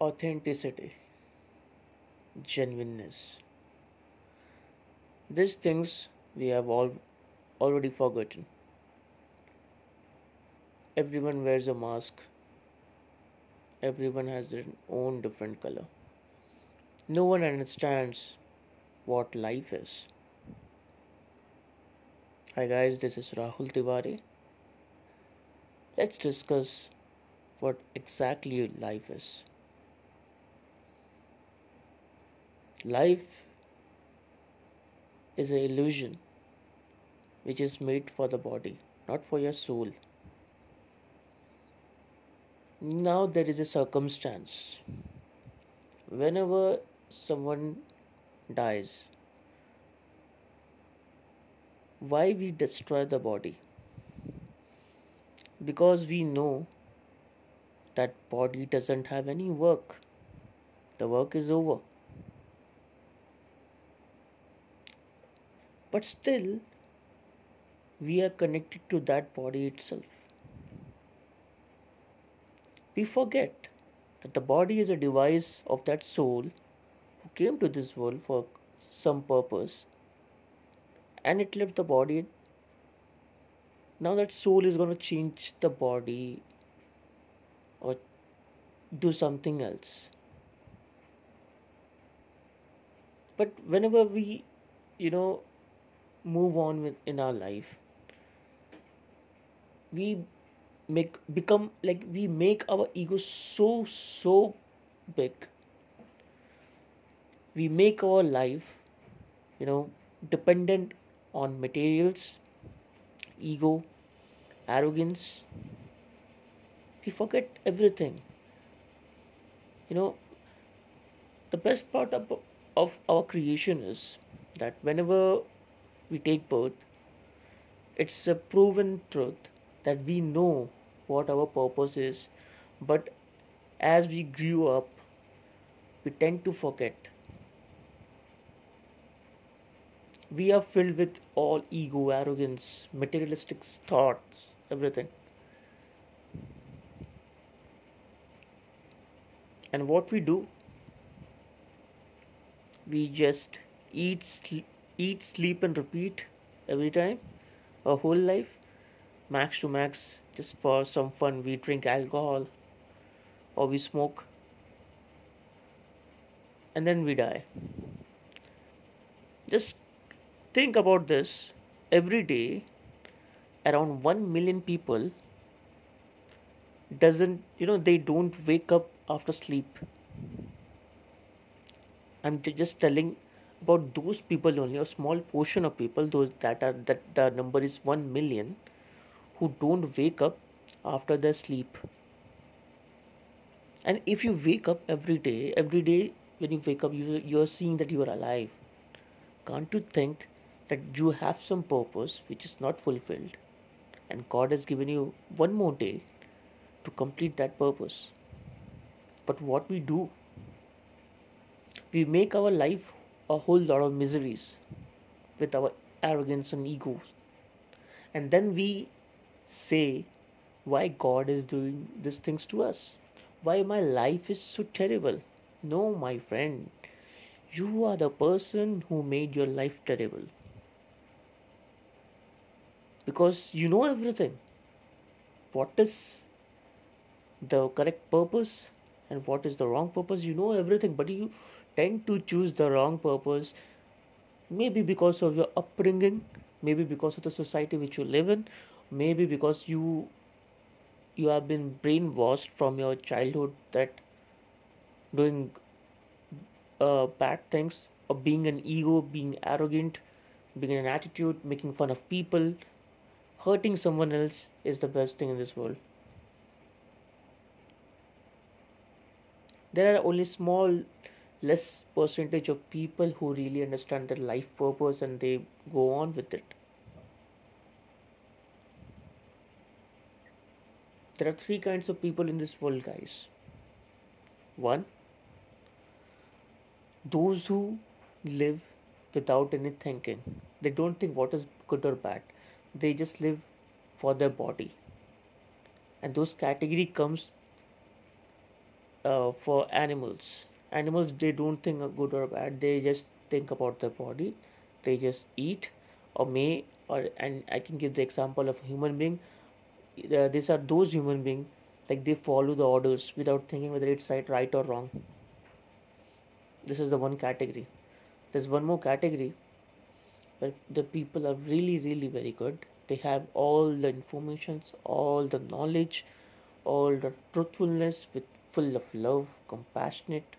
authenticity, genuineness. These things we have all already forgotten. Everyone wears a mask, everyone has their own different color. No one understands what life is. Hi guys, this is Rahul Tiwari. Let's discuss what exactly life is. Life is an illusion which is made for the body, not for your soul. Now there is a circumstance. Whenever someone dies, why we destroy the body? Because we know that body doesn't have any work. The work is over. But still, we are connected to that body itself. We forget that the body is a device of that soul who came to this world for some purpose and it left the body. Now that soul is going to change the body or do something else. But whenever we, you know, move on with in our life, we make become like we make our ego so so big. We make our life, you know, dependent on materials, ego, arrogance. We forget everything. You know, the best part of, of our creation is that whenever we take birth, it's a proven truth that we know what our purpose is, but as we grew up, we tend to forget. We are filled with all ego, arrogance, materialistic thoughts, everything. And what we do, we just eat, sl- eat, sleep, and repeat every time, our whole life max to max just for some fun we drink alcohol or we smoke and then we die. Just think about this every day around 1 million people doesn't you know they don't wake up after sleep. I'm just telling about those people only a small portion of people those that are that the number is 1 million who don't wake up after their sleep. And if you wake up every day, every day when you wake up, you, you're seeing that you are alive. Can't you think that you have some purpose which is not fulfilled? And God has given you one more day to complete that purpose. But what we do, we make our life a whole lot of miseries with our arrogance and ego. And then we say why God is doing these things to us. Why my life is so terrible. No, my friend, you are the person who made your life terrible. Because you know everything. What is the correct purpose and what is the wrong purpose? You know everything, but you tend to choose the wrong purpose. Maybe because of your upbringing, maybe because of the society which you live in, maybe because you you have been brainwashed from your childhood that doing uh, bad things or being an ego being arrogant being an attitude making fun of people hurting someone else is the best thing in this world there are only small less percentage of people who really understand their life purpose and they go on with it There are three kinds of people in this world, guys. One, those who live without any thinking. They don't think what is good or bad. They just live for their body. And those category comes uh, for animals. Animals they don't think of good or bad. They just think about their body. They just eat or may or and I can give the example of human being. Uh, these are those human beings like they follow the orders without thinking whether it's right, right or wrong. This is the one category. There's one more category where the people are really really very good. They have all the informations, all the knowledge, all the truthfulness with full of love, compassionate,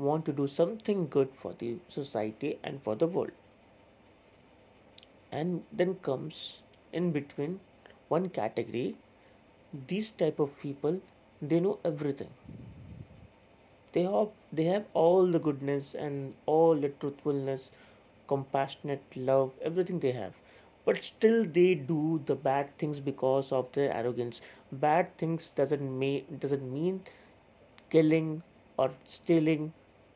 want to do something good for the society and for the world. And then comes in between one category, these type of people, they know everything. They have they have all the goodness and all the truthfulness, compassionate love, everything they have. But still they do the bad things because of their arrogance. Bad things doesn't mean doesn't mean killing or stealing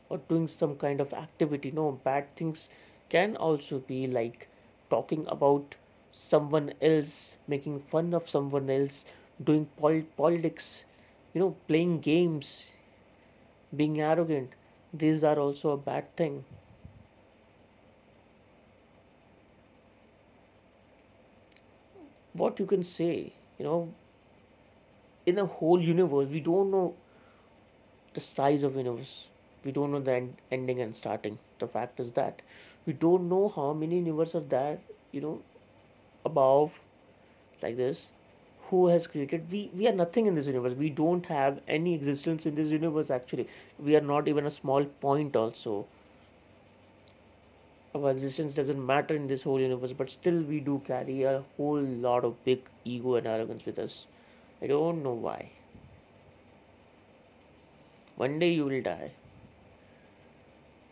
or doing some kind of activity. No, bad things can also be like talking about someone else, making fun of someone else, doing pol- politics, you know, playing games, being arrogant. These are also a bad thing. What you can say, you know, in a whole universe, we don't know the size of universe. We don't know the end, ending and starting. The fact is that we don't know how many universes are there, you know, above like this. Who has created? We we are nothing in this universe. We don't have any existence in this universe. Actually, we are not even a small point. Also, our existence doesn't matter in this whole universe. But still, we do carry a whole lot of big ego and arrogance with us. I don't know why. One day you will die.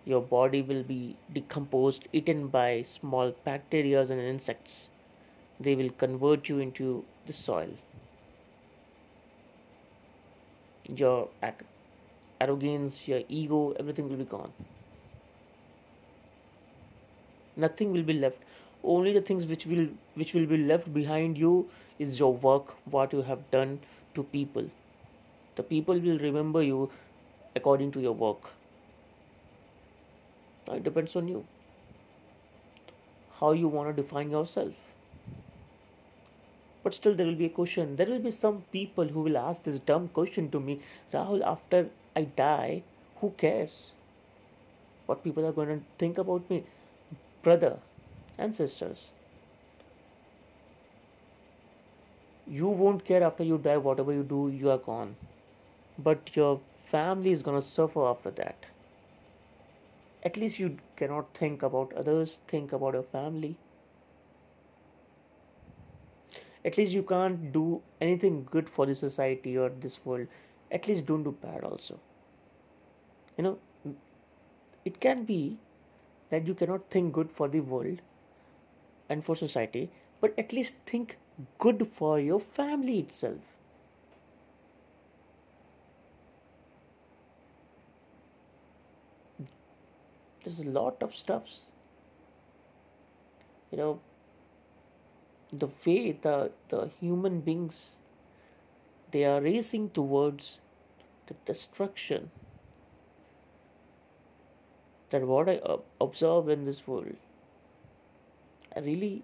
Your body will be decomposed, eaten by small bacteria and insects. They will convert you into the soil. Your arrogance, your ego, everything will be gone. Nothing will be left. Only the things which will which will be left behind you is your work, what you have done to people. The people will remember you according to your work. It depends on you how you want to define yourself. But still, there will be a question. There will be some people who will ask this dumb question to me Rahul, after I die, who cares what people are going to think about me? Brother and sisters, you won't care after you die, whatever you do, you are gone. But your family is going to suffer after that. At least you cannot think about others, think about your family. At least you can't do anything good for the society or this world. At least don't do bad also. You know, it can be that you cannot think good for the world and for society, but at least think good for your family itself. There's a lot of stuffs, you know, the way the, the human beings they are racing towards the destruction that what I observe in this world, I really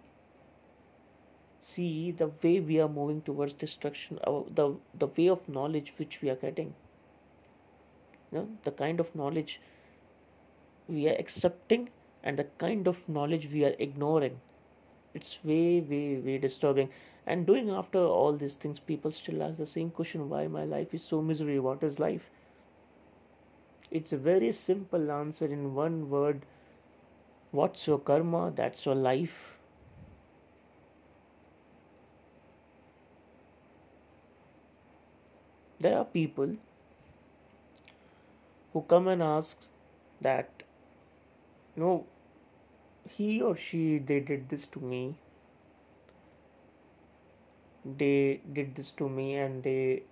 see the way we are moving towards destruction, uh, the the way of knowledge which we are getting. You know, the kind of knowledge we are accepting and the kind of knowledge we are ignoring. It's way, way, way disturbing. And doing after all these things, people still ask the same question why my life is so misery? What is life? It's a very simple answer in one word. What's your karma? That's your life. There are people who come and ask that, know, he or she, they did this to me. They did this to me and they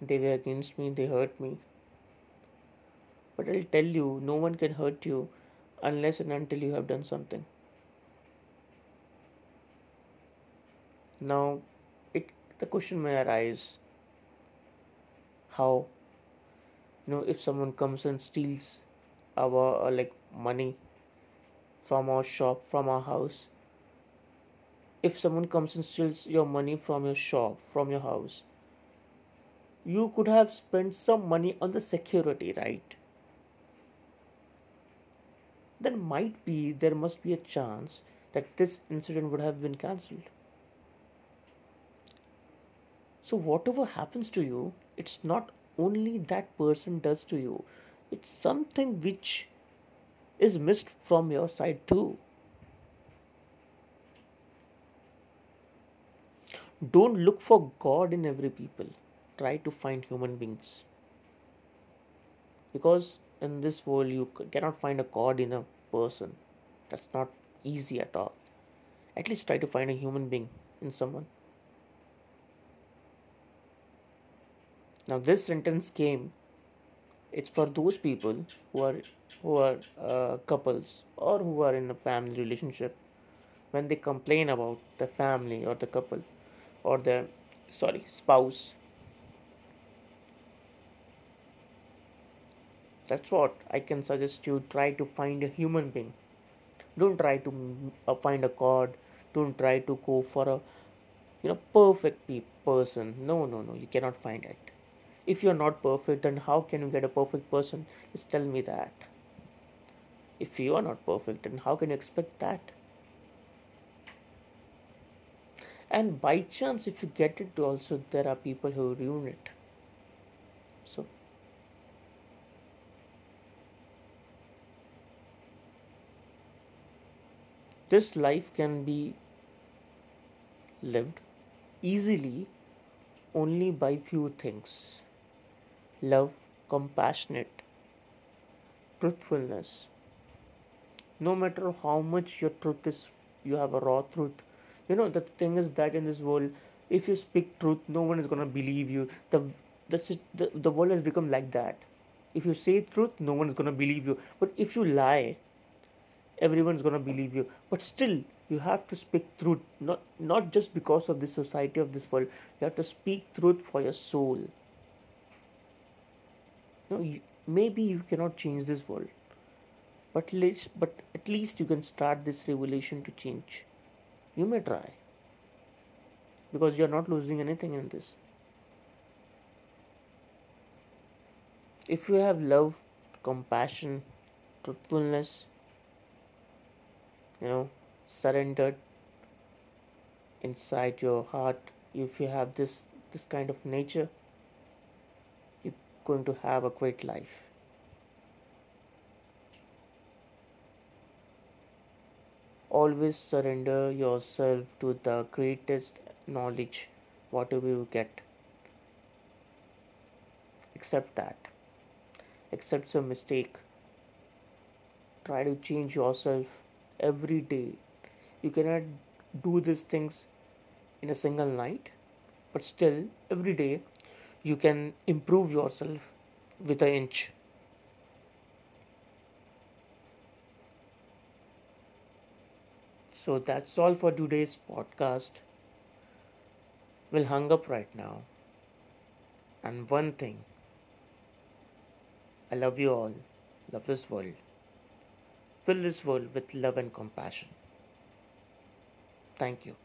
they were against me, they hurt me. But I'll tell you, no one can hurt you unless and until you have done something. Now, it the question may arise: How? you know if someone comes and steals our uh, like money from our shop from our house. If someone comes and steals your money from your shop from your house you could have spent some money on the security right? Then might be there must be a chance that this incident would have been cancelled. So whatever happens to you it's not only that person does to you it's something which is missed from your side too. Don't look for god in every people. Try to find human beings. Because in this world you cannot find a god in a person. That's not easy at all. At least try to find a human being in someone. Now this sentence came it's for those people who are who are uh, couples or who are in a family relationship. When they complain about the family or the couple or their sorry spouse. That's what i can suggest you. Try to find a human being. Don't try to uh, find a god. Don't try to go for a you know perfect pe- person. No no no. You cannot find it if you're not perfect then how can you get a perfect person? Just tell me that. If you are not perfect then how can you expect that? And by chance if you get it also there are people who ruin it. So this life can be lived easily only by few things love, compassionate, truthfulness. No matter how much your truth is, you have a raw truth. You know, the thing is that in this world, if you speak truth, no one is gonna believe you. The the, the, the world has become like that. If you say truth, no one is gonna believe you. But if you lie, everyone's gonna believe you. But still, you have to speak truth, not not just because of this society of this world. You have to speak truth for your soul no, you, maybe you cannot change this world, but let's, but at least you can start this revolution to change. You may try, because you are not losing anything in this. If you have love, compassion, truthfulness, you know, surrendered inside your heart, if you have this this kind of nature going to have a great life. Always surrender yourself to the greatest knowledge, whatever you get. Accept that. Accept your mistake. Try to change yourself every day. You cannot do these things in a single night, but still, every day you can improve yourself with an inch. So that's all for today's podcast. We'll hang up right now. And one thing I love you all, love this world. Fill this world with love and compassion. Thank you.